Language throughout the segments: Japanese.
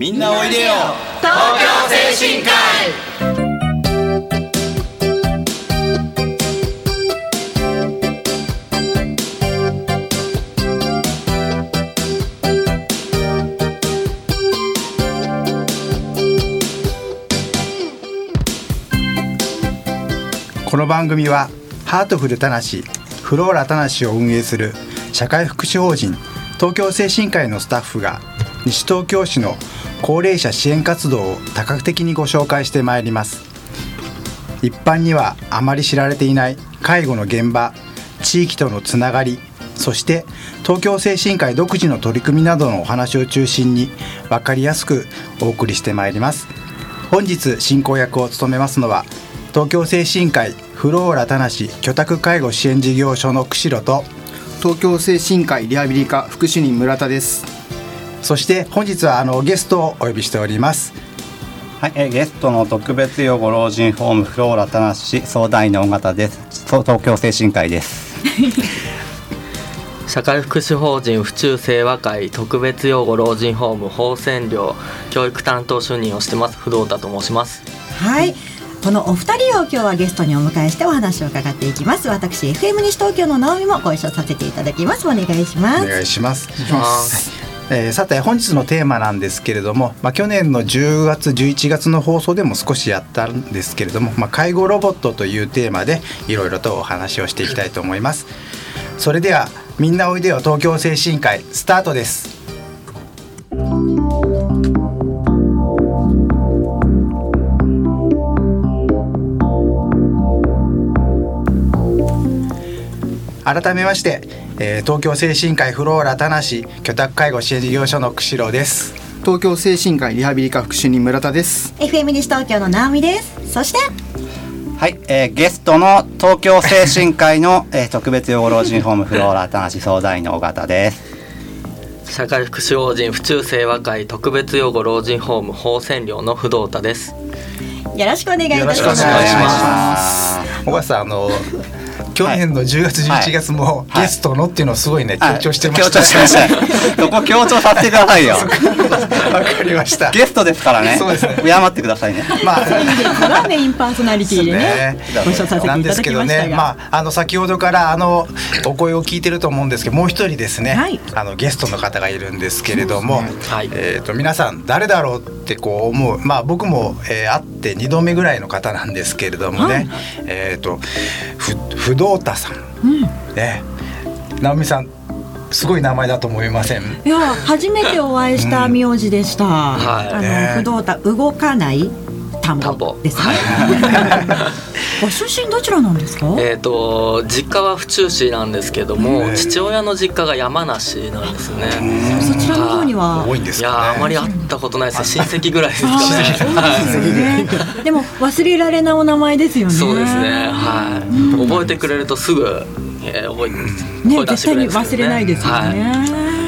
みんなおいでよ。東京精神科医。この番組はハートフルたなしフローラたなしを運営する社会福祉法人東京精神科医のスタッフが西東京市の高齢者支援活動を多角的にご紹介してまいります。一般にはあまり知られていない介護の現場地域とのつながりそして東京精神科医独自の取り組みなどのお話を中心に分かりやすくお送りしてまいります。本日進行役を務めますのは東京精神科医フローラ田無居宅介護支援事業所の釧路と東京精神科医リハビリ科福祉人村田です。そして本日はあのゲストをお呼びしておりますはい、えーゲストの特別養護老人ホームフローラ田無相談員の尾形です。東京精神科医です。社会福祉法人府中清和会特別養護老人ホーム放線寮教育担当主任をしてます不動太と申しますはい。このお二人を今日はゲストにお迎えしてお話を伺っていきます。私 FM 西東京の直美もご一緒させていただきます。お願いします。お願いしますえーさて本日のテーマなんですけれども、まあ、去年の10月11月の放送でも少しやったんですけれども、まあ、介護ロボットというテーマでいろいろとお話をしていきたいと思います。それではみんなおいでよ東京精神科医スタートです。改めまして、えー東京精神科医フローラ田無居宅介護支援事業所の釧路です東京精神科医リハビリ科福祉人村田です FM 西東京の直美です。そして？はい、えーゲストの東京精神科医の、えー特別養護老人ホームフローラ田無相談員の尾形です。社会福祉法人府中清和会特別養護老人ホーム放線寮の不動太ですよろしくお願いいたします。よろしくお願いしお願いします小川さんあの去年の10月11月もはい。ゲストのっていうのをすごいね強調してま強した調してました。そこ強調させてくださいよ。わかりました。ゲストですからね。そうですね。敬ってくださいね。まあこれはメインパーソナリティでねご一緒させていただきましたが。なんですけどね、まあ、あの先ほどからあのお声を聞いてると思うんですけどもう一人ですね、はい。あのゲストの方がいるんですけれども、はい。えー、と皆さん誰だろうってこう思うまあ僕も、えー会って2度目ぐらいの方なんですけれどもね、はい。えっ、とふ不動太さん、ね直美さんすごい名前だと思いません？いや初めてお会いした名字でした。はい。あの、ね不動太動かない田んぼぼ。ですね。ご出身どちらなんですか？えっ、と実家は府中市なんですけども、ね父親の実家が山梨なんですね。そちらの方には多いんですいやかねーあまり会ったことないですね。親戚ぐらいですかね。ですよね。でも忘れられないお名前ですよね。そうですね。はい、覚えてくれるとすぐ、えー、覚えね声出してくれる絶対に忘れないですよはい。ね。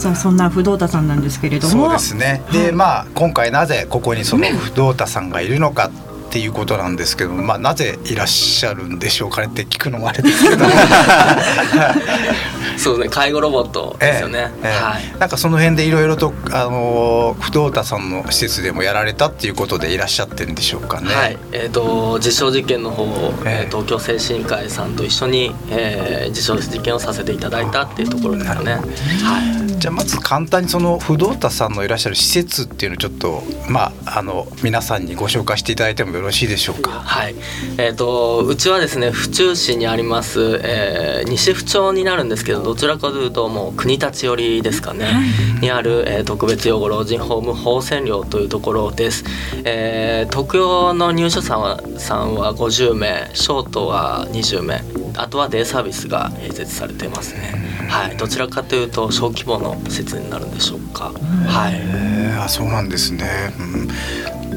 さあそんな不動太さんなんですけれども、そうですね。で、まあ今回なぜここにその不動太さんがいるのかっていうことなんですけど、まあなぜいらっしゃるんでしょうかねって聞くのもあれですけど、そうですね介護ロボットですよね、ええはい。なんかその辺でいろいろとあの不動太さんの施設でもやられたっていうことでいらっしゃってるんでしょうかね。はい、えー、と実証実験の方を、ええ。えー東京精神科医さんと一緒に、えー実証実験をさせていただいたっていうところですかね。はい、じゃあまず簡単にその不動太さんのいらっしゃる施設っていうのをちょっとまああの皆さんにご紹介していただいてもよろしいでしょうか？はい、えっ、とうちはですね府中市にあります、えー西府町になるんですけどどちらかというともう国立寄りですかね、にある、えー特別養護老人ホーム放線寮というところです。えー特養の入所さんはさんは50名、ショートは20名、あとはデイサービスが併設されていますね。はい、どちらかというと小規模の施設になるんでしょうか。はい。えー、あそうなんですね。うん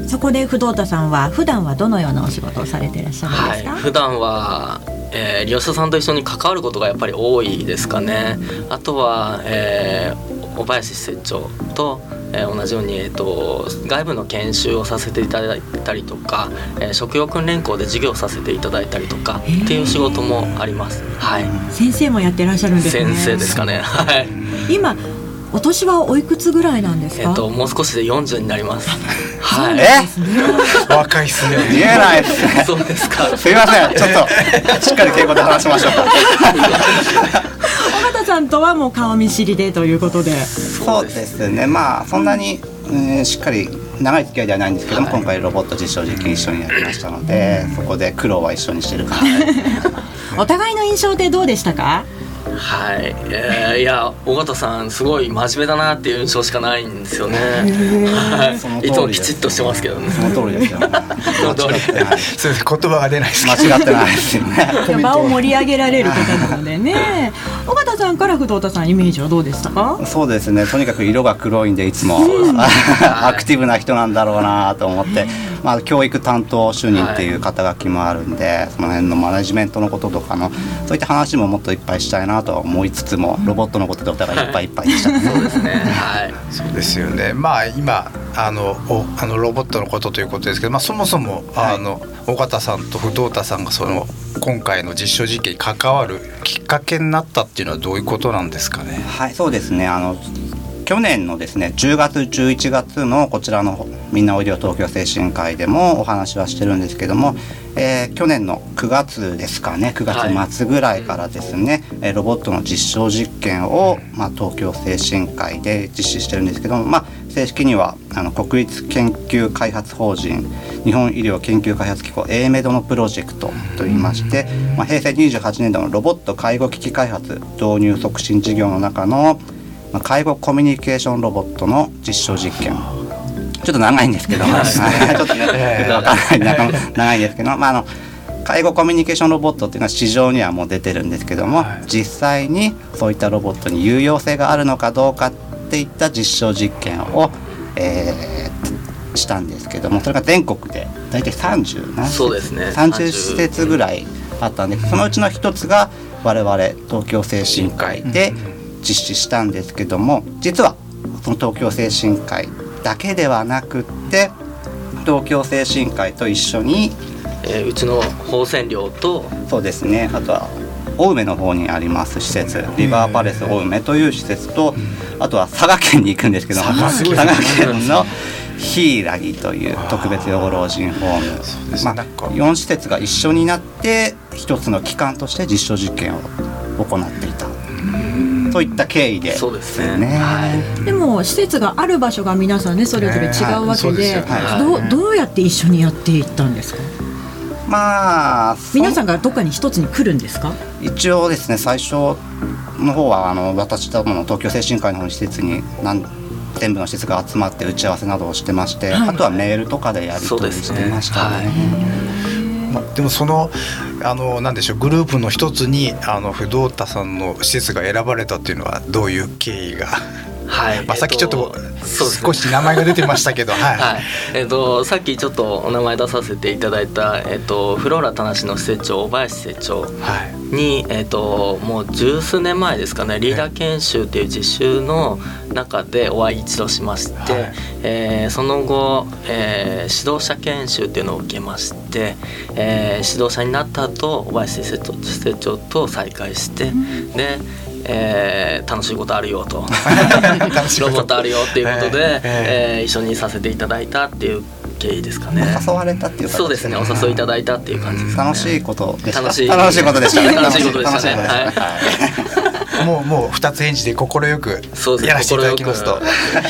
そこで不動太さんは普段はどのようなお仕事をされていらっしゃるんですか？はい、普段は、えー利用者さんと一緒に関わることがやっぱり多いですかねあとは、えー小林施設長と、えー同じように、えー、と外部の研修をさせていただいたりとか、えー職業訓練校で授業させていただいたりとかっていう仕事もあります。はい、先生もやってらっしゃるんですね。先生ですかね。はい。今お年はおいくつぐらいなんですか？えっともう少しで40になります。はい。え若いっすね見えないですね そうですか。すいませんちょっとしっかり敬語で話しましょうか尾形さんとはもう顔見知りでということで。そうですねまあそんなに、えーしっかり長い付き合いではないんですけども、今回ロボット実証実験一緒にやりましたのでそこで苦労は一緒にしてるかな お互いの印象ってどうでしたか？はい、えー、いや尾形さんすごい真面目だなっていう印象しかないんですよね。はい。いつもきちっとしてますけどね。その通りですよ。間その通り。そうです。言葉が出ない間違ってないですよね。場を盛り上げられる方なのでね。尾形さんから不動太さんイメージはどうでしたか？そうですね。とにかく色が黒いんでいつも。アクティブな人なんだろうなと思って、まあ、教育担当主任っていう肩書きもあるんで、その辺のマネジメントのこととかのそういった話ももっといっぱいしたいなとは思いつつもロボットのことでお互いいっぱいいっぱいでしたね。そうですね。はい。そうですよね。まあ今あのおあのロボットのことということですけど、まあそもそも、はいあの尾形さんと不動太さんがその今回の実証実験に関わるきっかけになったっていうのはどういうことなんですかね。はい、そうですね。あの去年のですね10月11月のこちらのみんなおいでよ東京精神科医でもお話はしてるんですけども、えー去年の9月ですかね9月末ぐらいからですね、えーロボットの実証実験を、まあ、東京精神科医で実施してるんですけども、まあ、正式にはあの国立研究開発法人日本医療研究開発機構 A メドのプロジェクトといいまして、まあ、平成28年度のロボット介護機器開発導入促進事業の中の、まあ、介護コミュニケーションロボットの実証実験。ちょっと長いんですけど、はい。ちょっとね、ええ。わかんな長いんですけど、まああの介護コミュニケーションロボットっていうのは市場にはもう出てるんですけども、はい。実際にそういったロボットに有用性があるのかどうかっていった実証実験を、えーしたんですけどもそれが全国で大体30何そうですね。30施設ぐらいあったんでそのうちの一つが我々東京精神科医で実施したんですけども実はその東京精神科医だけではなくって東京精神科医と一緒にえーうちの放線寮とそうですねあとは青梅の方にあります施設リバーパレス青梅という施設とあとは佐賀県に行くんですけど佐賀県の柊という特別養護老人ホーム。ですまあ、なんか。4施設が一緒になって一つの機関として実証実験を行っていたそういった経緯で。そうですね。はい。でも施設がある場所が皆さんねそれぞれ違うわけで、ねはい。そうですどうどうやって一緒にやっていったんですか？まあそ皆さんがどっかに一つに来るんですか？一応ですね最初の方はあの私どもの東京精神科の施設に何全部の施設が集まって打ち合わせなどをしてまして、はい。あとはメールとかでやり取りしてましたね。まあでもそのあのなんでしょうグループの一つにあの不動太さんの施設が選ばれたっていうのはどういう経緯が？はい。まあさっきちょっとえーそうですね。少し名前が出てましたけど、はい。はい、えっ、とさっきちょっとお名前出させていただいたえっ、とフローラ田無の施設長小林施設長はい。にえっ、ともう十数年前ですかねリーダー研修っていう実習の中でお会い一度しまして、はい。えーその後、えー指導者研修っていうのを受けまして、えー指導者になった後小林施設長施設長と再会して、で、えー楽しいことあるよと ロボットあるよっていうことで、ええー一緒にさせていただいたっていう経緯ですかね。誘われたっていう形そうですね、お誘いいただいたっていう感じですかね。楽しいことでした。楽しい 楽しいことでしたね。楽しいことでしたね楽しいもうもう二つ返事で快くそうですね、やらせていただきますと。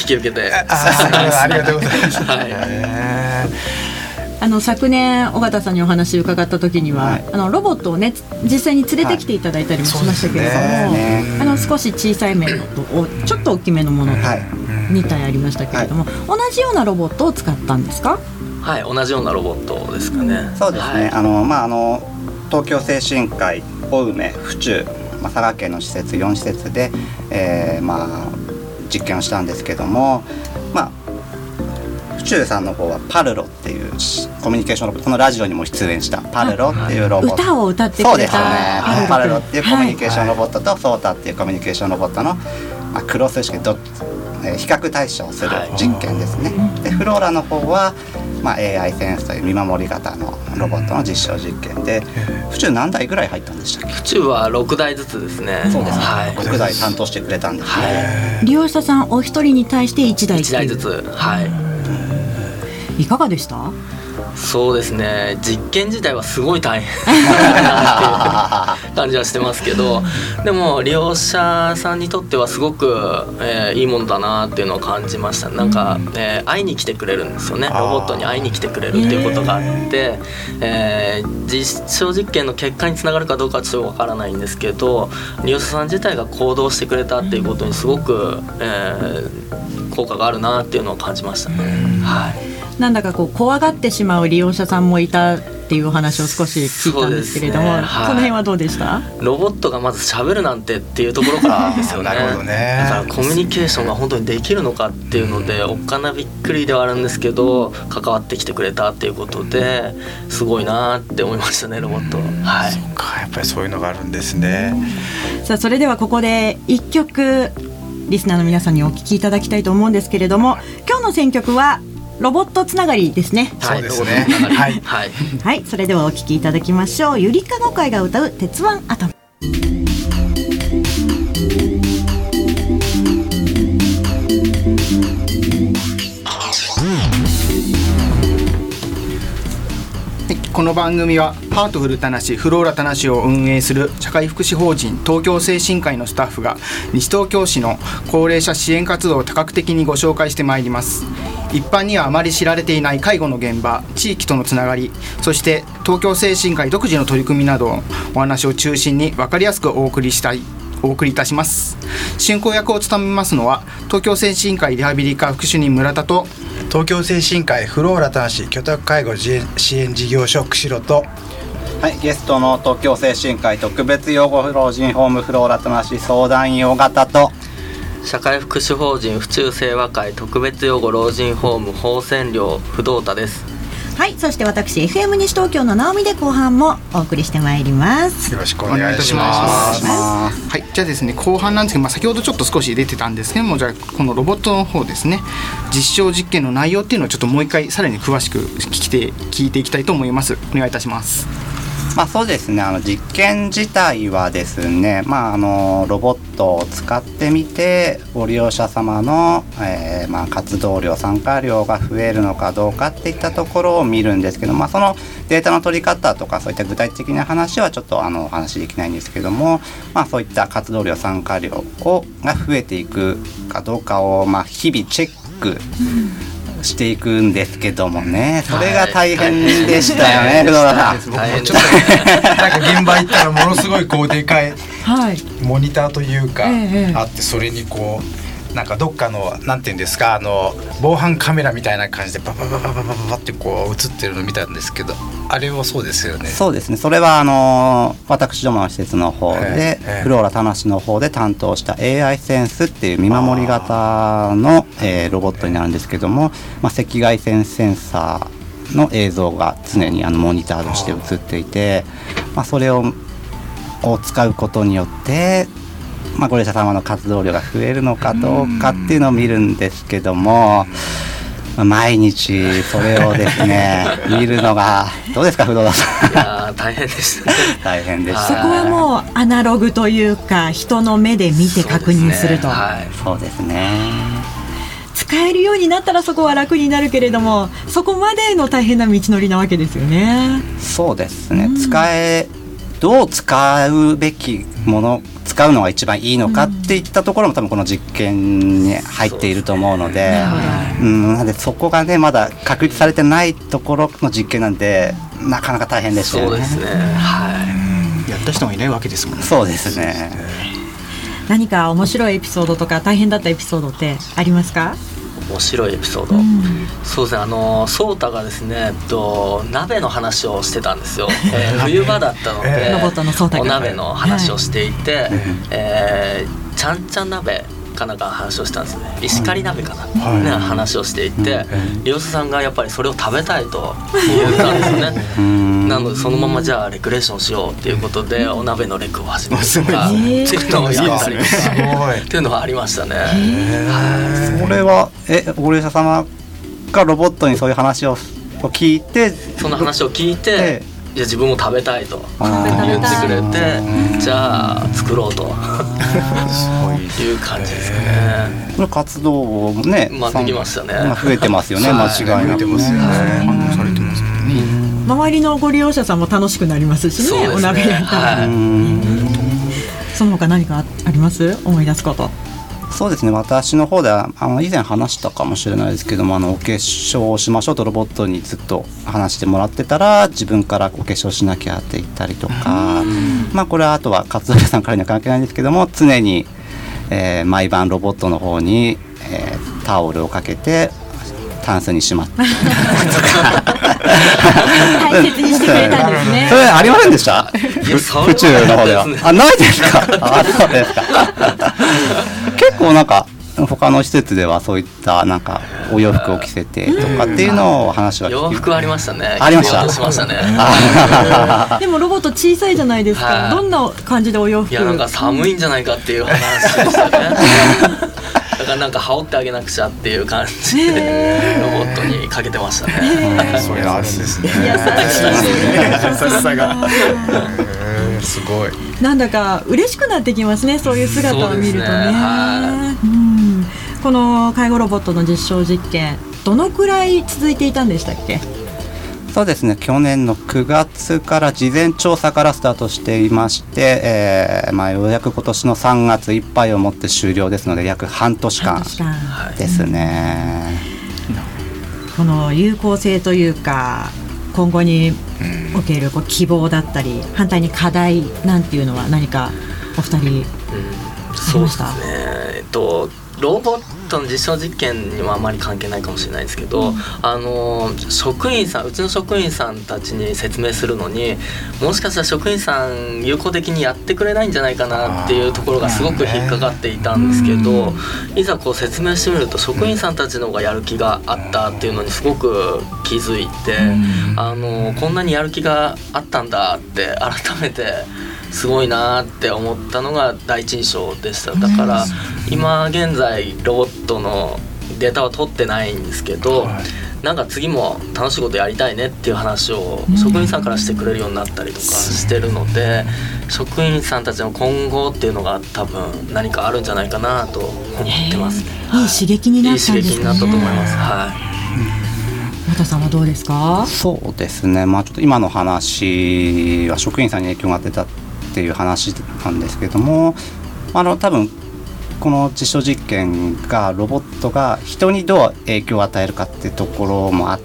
引き受けて。ああありがとうございます。はいへあの昨年尾形さんにお話を伺った時には、はいあのロボットをね実際に連れてきていただいたりもしましたけれども、はいねあの少し小さい面のとおちょっと大きめのものとはい2体ありましたけれども、同じようなロボットを使ったんですか？はい、同じようなロボットですかね。そうですね。はいあのまああの東京精神科医、青梅、府中、まあ佐賀県の施設4施設で、えー、まあ実験をしたんですけども、まあ府中さんの方はパルロっていうしコミュニケーションロボット、このラジオにも出演したパルロっていうロボット。歌を歌ってくれそうですね。たパルロっていうコミュニケーションロボットとソータっていうコミュニケーションロボットの、まあ、クロス式ど、えー比較対象する実験ですね。でフローラの方は、まあ、AI センスという見守り型のロボットの実証実験で府中何台ぐらい入ったんでしたっけ？府中は6台ずつですね。そうですね、はい。6台担当してくれたんですね。利用者さんお一人に対して1台1台ずつ。はいいかがでした？そうですね。実験自体はすごい大変っていう感じはしてますけどでも利用者さんにとってはすごく、えーいいものだなっていうのを感じました。なんか、えー会いに来てくれるんですよね。ロボットに会いに来てくれるっていうことがあって、えー実証実験の結果につながるかどうかはちょっとわからないんですけど利用者さん自体が行動してくれたっていうことにすごく、えー効果があるなっていうのを感じました。ね。はいなんだかこう怖がってしまう利用者さんもいたっていうお話を少し聞いたんですけれども、ねはいその辺はどうでした？ロボットがまず喋るなんてっていうところから ですよね。なるほどねだからコミュニケーションが本当にできるのかっていうのでおっかなびっくりではあるんですけど関わってきてくれたっていうことですごいなって思いましたねロボット。はい。かやっぱりそういうのがあるんですね。さあそれではここで一曲リスナーの皆さんにお聞きいただきたいと思うんですけれども今日の選曲はロボットつながりですね。そうですね。はい。はい。はい。はいそれではお聞きいただきましょう。ゆりかご会が歌う鉄腕アトムこの番組はハートフルたなしフローラたなしを運営する社会福祉法人東京精神科医のスタッフが西東京市の高齢者支援活動を多角的にご紹介してまいります。一般にはあまり知られていない介護の現場地域とのつながりそして東京精神科医独自の取り組みなどお話を中心に分かりやすくお送りしたい。お送りいたします進行役を務めますのは東京精神科医リハビリ科副主任村田と東京精神科医フローラ端子居宅介護支援支援事業所釧路とはい、ゲストの東京精神科医特別養護老人ホームフローラとなし相談用型と社会福祉法人府中清和会特別養護老人ホーム放線寮不動太です。はいそして私 FM 西東京の直美で後半もお送りしてまいります。よろしくお願いいいたしま。ます。まはい、じゃあですね後半なんですけど、まあ、先ほどちょっと少し出てたんですけどもじゃあこのロボットの方ですね実証実験の内容っていうのをちょっともう一回さらに詳しく聞きて聞いていきたいと思います。お願いいたしますまあそうですね。あの実験自体はですねまああのロボットを使ってみてご利用者様の、えーまあ、活動量参加量が増えるのかどうかっていったところを見るんですけど、まあ、そのデータの取り方とかそういった具体的な話はちょっとあのお話しできないんですけども、まあ、そういった活動量参加量をが増えていくかどうかを、ま、日々チェックしていくんですけどもね。それが大変でしたよね、不動田さん。ちょっとなんか現場行ったらものすごいこうでかいはい。モニターというか、ええ。あってそれにこうなんかどっかのなんていうんですかあの防犯カメラみたいな感じでバババババババってこう映ってるの見たんですけどあれはそうですよねそうですねそれはあの私どもの施設の方で、えーえー、フローラ田梨の方で担当した AI センスっていう見守り型の、えー、ロボットになるんですけども、まあ、赤外線センサーの映像が常にあのモニターとして映っていてまあ、それをを使うことによってまあ、ご利用者様の活動量が増えるのかどうかっていうのを見るんですけども。まあ毎日それをですね 見るのがどうですか不動産さんいやー大変でしたね。大変でした そこはもうアナログというか人の目で見て確認すると、はい。そうですね使えるようになったらそこは楽になるけれどもそこまでの大変な道のりなわけですよね。そうですね使えどう使うべきもの使うのが一番いいのかっていったところも多分この実験に入っていると思うのでうん。なのでそこがねまだ確立されてないところの実験なんでなかなか大変でしたよね。そうですね。はやった人がいないわけですもんね。そうですね。何か面白いエピソードとか大変だったエピソードってありますか？い。面白いエピソード。そうですね。あのソータがですね、えっと鍋の話をしてたんですよ。えー冬場だったので、えーお鍋の話をしていて、えーちゃんちゃん鍋かなんかの話をしたんですね。石狩鍋かな、ね話をしていて、利用者さんがやっぱりそれを食べたいと言ったんですよね。なのでそのままじゃあレクレーションしようっていうことでお鍋のレクを始めるとかっていうのをやったりとかっていうのはありましたね。はいそれはえご利用者様がロボットにそういう話を聞いてその話を聞いて、えいや自分も食べたいと言ってくれてじゃあ作ろうと。いう感じですかね。これ活動もね、まあできましたね。まあ増えてますよね、間違いなくね。反応されてますからね。周りのご利用者さんも楽しくなりますしねね。お鍋やったら、はい。うん。その他何かあります？思い出すことそうですね。私の方ではあの以前話したかもしれないですけどもあのお化粧をしましょうとロボットにずっと話してもらってたら自分からお化粧しなきゃって言ったりとか。まあこれはあとは活動者さんからには関係ないんですけども常に、えー毎晩ロボットの方に、えータオルをかけてタンスにしまって。大切にしてくれたんですね。それありませんでした？いやそれは府中の方では。あないですか？あそうですか結構なんか他の施設ではそういったなんかお洋服を着せてとかっていうのを話が洋服ありましたね。ありました？ね。でもロボット小さいじゃないですか、はい。どんな感じでお洋服？いやなんか寒いんじゃないかっていう話でしたね。だからなんか羽織ってあげなくちゃっていう感じでロボットにかけてましたね。それあるんですね。優しさがすごい。なんだか嬉しくなってきますねそういう姿を見るとね。ね。はうん。この介護ロボットの実証実験どのくらい続いていたんでしたっけ？そうですね。去年の9月から事前調査からスタートしていまして、えーまあ、ようやく今年の3月いっぱいをもって終了ですので約半年間半年間。ですね。この有効性というか今後におけるこう希望だったり反対に課題なんていうのは何かお二人そうですね。えっとロボットの実証実験にはあまり関係ないかもしれないですけど、あの職員さんうちの職員さんたちに説明するのにもしかしたら職員さん有効的にやってくれないんじゃないかなっていうところがすごく引っかかっていたんですけど、いざこう説明してみると職員さんたちの方がやる気があったっていうのにすごく気づいて、あのこんなにやる気があったんだって改めてすごいなって思ったのが第一印象でした。だから今現在ロボットのデータは取ってないんですけど、なんか次も楽しいことやりたいねっていう話を職員さんからしてくれるようになったりとかしてるので職員さんたちの今後っていうのが多分何かあるんじゃないかなと思ってますね。いい刺激にないったんですねい刺激になったと思います。はい。和田さんはどうですか？そうですね、まあ、ちょっと今の話は職員さんに影響が出たっていう話なんですけどもあの多分この実証実験がロボットが人にどう影響を与えるかっていうところもある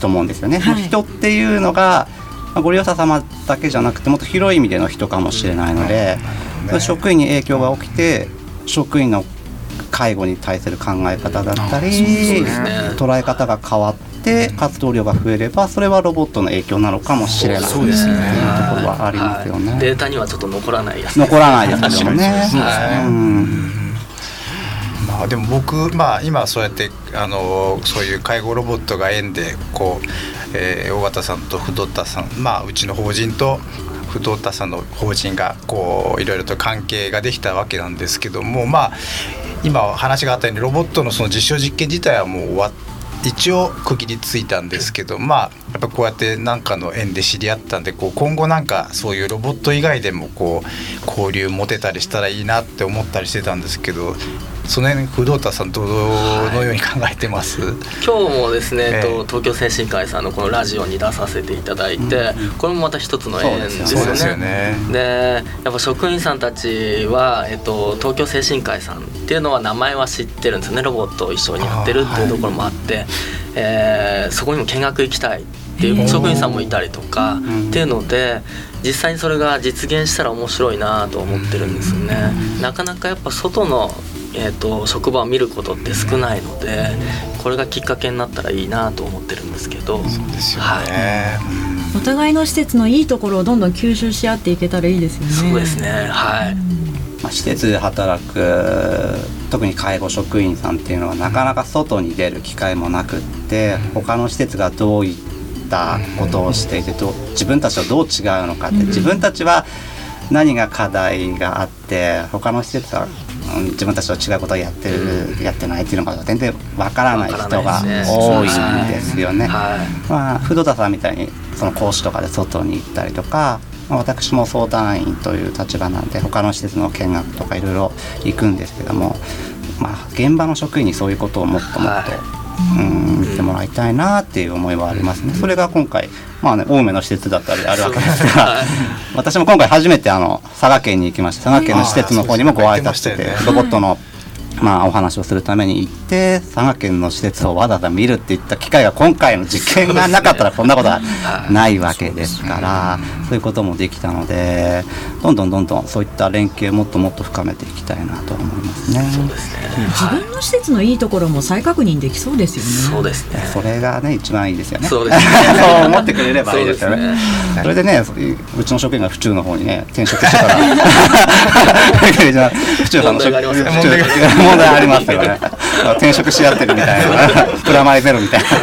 と思うんですよね。はい。人っていうのがまあご利用者様だけじゃなくてもっと広い意味での人かもしれないので、それ職員に影響が起きて職員の介護に対する考え方だったり、ね。捉え方が変わって活動量が増えればそれはロボットの影響なのかもしれない。そうですね。っていうところはありますよね。はい。データにはちょっと残らないやつ残らないですけどね。確かにそうですね。うん。まあでも僕まあ今そうやってあのそういう介護ロボットが縁でこう、えー、尾形さんと不動田さんまあうちの法人と不動田さんの法人がこういろいろと関係ができたわけなんですけどもまあ今話があったようにロボットのその実証実験自体はもう終わっ一応区切りついたんですけどまあやっぱこうやって何かの縁で知り合ったんでこう今後なんかそういうロボット以外でもこう交流持てたりしたらいいなって思ったりしてたんですけどその辺不動田さんどのように考えてます、今日もですね、ええ。と東京精神科医さんのこのラジオに出させていただいて、これもまた一つの縁ですよね。ですよね。でやっぱ職員さんたちは、えっと、東京精神科医さんっていうのは名前は知ってるんですよね。ロボットを一緒にやってるっていうところもあって、えーそこにも見学行きたいっていう職員さんもいたりとか、ん。っていうので実際にそれが実現したら面白いなと思ってるんですよね。なかなかやっぱ外のえー、と職場を見ることって少ないのでこれがきっかけになったらいいなと思ってるんですけど。そうですよね、はい。お互いの施設のいいところをどんどん吸収し合っていけたらいいですよね。そうですね。はい。まあ、施設で働く特に介護職員さんっていうのはなかなか外に出る機会もなくって他の施設がどういったことをしていてど自分たちとどう違うのかって自分たちは何が課題があって他の施設はうん自分たちと違うことをやってるやってないっていうのが全然わからない人が多いんですよね。はい。まあ、不動田さんみたいにその講師とかで外に行ったりとか、まあ、私も相談員という立場なんで他の施設の見学とかいろいろ行くんですけども、まあ、現場の職員にそういうことをもっともっと、うん見てもらいたいなっていう思いはありますね。それが今回まあね、青梅の施設だったりあるわけですが、私も今回初めてあの佐賀県に行きました佐賀県の施設の方にもご挨拶しててロボットのまあ、お話をするために行って佐賀県の施設をわざわざ見るっていった機会が今回の実験がなかったらこんなことはないわけですからそういうこともできたのでどんどんどんどんそういった連携をもっともっと深めていきたいなと思いますね。そうですね。自分の施設のいいところも再確認できそうですよね。そうですね。それがね一番いいですよね。そうですね。そう思ってくれればいいですよね。そうですそれでね、うちの職員が府中の方にね転職してたら、府中さんの職問問題ありますよね。転職し合ってるみたいな、プラマイゼロみたいな。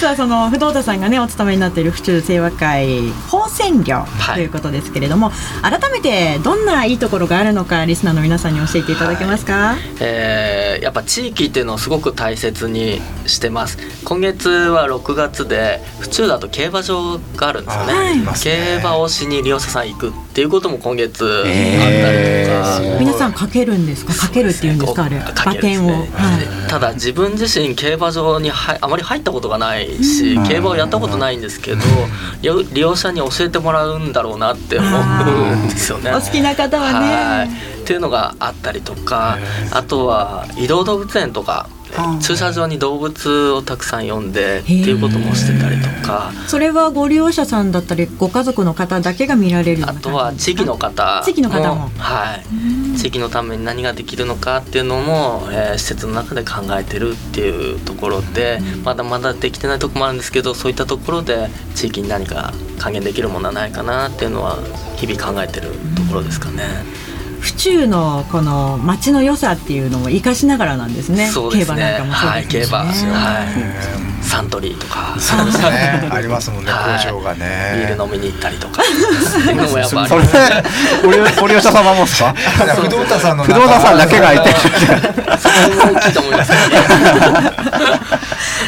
さあその不動田さんがねお勤めになっている府中清和会放線業はいということですけれども、改めてどんないいところがあるのかリスナーの皆さんに教えていただけますか？えーやっぱ地域っていうのをすごく大切にしてます。今月は6月で府中だと競馬場があるんですよね,、あーありますね。競馬をしに利用者さん行くっていうことも今月あったりえとか、ー。皆さんかけるんですか？かけるっていうんですかあれ？馬かける券を、はい。ただ自分自身競馬場にはあまり入ったことがないし、うん。競馬をやったことないんですけど、利用利用者に教えてもらうんだろうなって思うんですよね。お好きな方はね。はいっていうのがあったりとかあとは移動動物園とか駐車場に動物をたくさん呼んでっていうこともしてたりとか。それはご利用者さんだったりご家族の方だけが見られるあとは地域の方地域の方も。はい。地域のために何ができるのかっていうのも、えー施設の中で考えてるっていうところでまだまだできてないところもあるんですけどそういったところで地域に何か還元できるものはないかなっていうのは日々考えてるところですかね。府中のこの街の良さっていうのも生かしながらなんですね。そうですね。競馬なんかもそうはい競です馬。しねはいサントリーとか。そうですね。ありますもんねはい。工場がビーねル飲みに行ったりとか。そういうのもやっぱそれますねご利用ご利用者様もですか？不動田さんの不動産さんだけがいてる。そこも大きいと思います。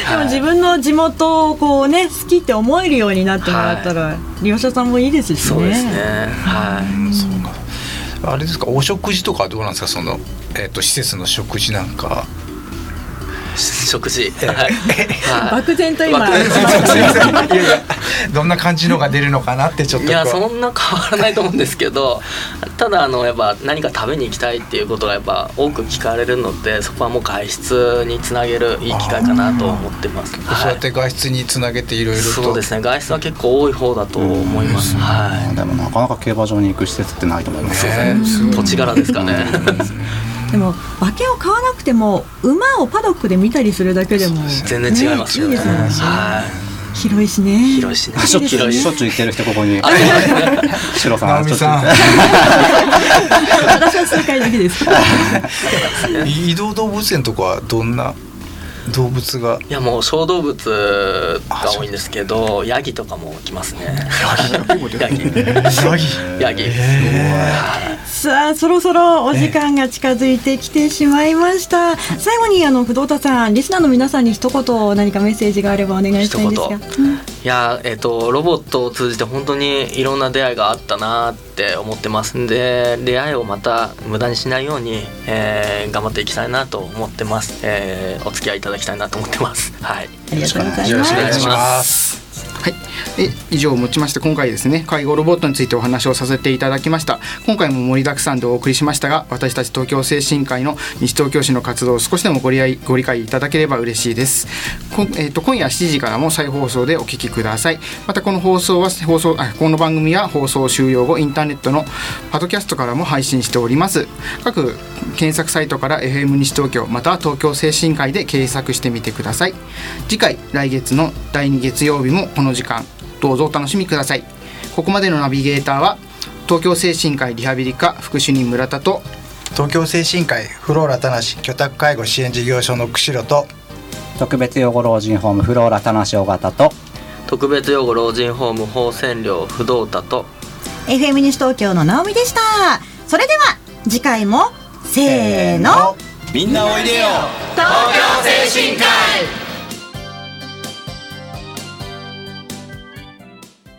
でも自分の地元をこうね好きって思えるようになってもらったら、利用者さんもいいですしね。そうですね。はい。そうかあれですかお食事とかどうなんですかその、えっと施設の食事なんか。食事。はい。はい。漠然と今。どんな感じのが出るのかなってちょっといやそんな変わらないと思うんですけどただあのやっぱ何か食べに行きたいっていうことがやっぱ多く聞かれるのでそこはもう外出につなげるいい機会かなと思ってます。そうやって外出につなげていろいろと。そうですね。外出は結構多い方だと思います。はでもなかなか競馬場に行く施設ってないと思いますよね。い。土地柄ですかね。でも馬券を買わなくても馬をパドックで見たりするだけでも全然違いますよね。ねいいねは広いしねい。広いしね。しょっちゅうししょっちゅう行ってる人ここにシロさん直美さんしょっちゅう行って私は数回だけです。移動動物園とかはどんな動物が？いやもう小動物が多いんですけどヤギとかも来ますね。ヤギ。ヤギ。ヤギ。さあそろそろお時間が近づいてきてしまいました。最後にあの不動田さんリスナーの皆さんに一言何かメッセージがあればお願いしたいんですが。いやえっ、とロボットを通じて本当にいろんな出会いがあったなって思ってますんで出会いをまた無駄にしないように、えー頑張っていきたいなと思ってます、えーお付き合いいただきたいなと思ってます。はい。ありがとうございよろしくお願いしますはい、え以上をもちまして今回ですね介護ロボットについてお話をさせていただきました。今回も盛りだくさんでお送りしましたが私たち東京精神科医の西東京市の活動を少しでもご理解ご理解いただければ嬉しいです。こ、えー、と今夜7時からも再放送でお聞きください。またこの放送は放送あこの番組は放送終了後インターネットのパドキャストからも配信しております。各検索サイトから FM 西東京または東京精神科医で検索してみてください。次回来月の第2月曜日もこの時間どうぞお楽しみください。ここまでのナビゲーターは東京精神科医リハビリ科副主任村田と東京精神科医フローラ田無居宅介護支援事業所の釧路と特別養護老人ホームフローラ田無尾形と特別養護老人ホーム放線寮不動太と FM 西東京の直美でした。それでは次回もせーの。みんなおいでよ。東京精神科医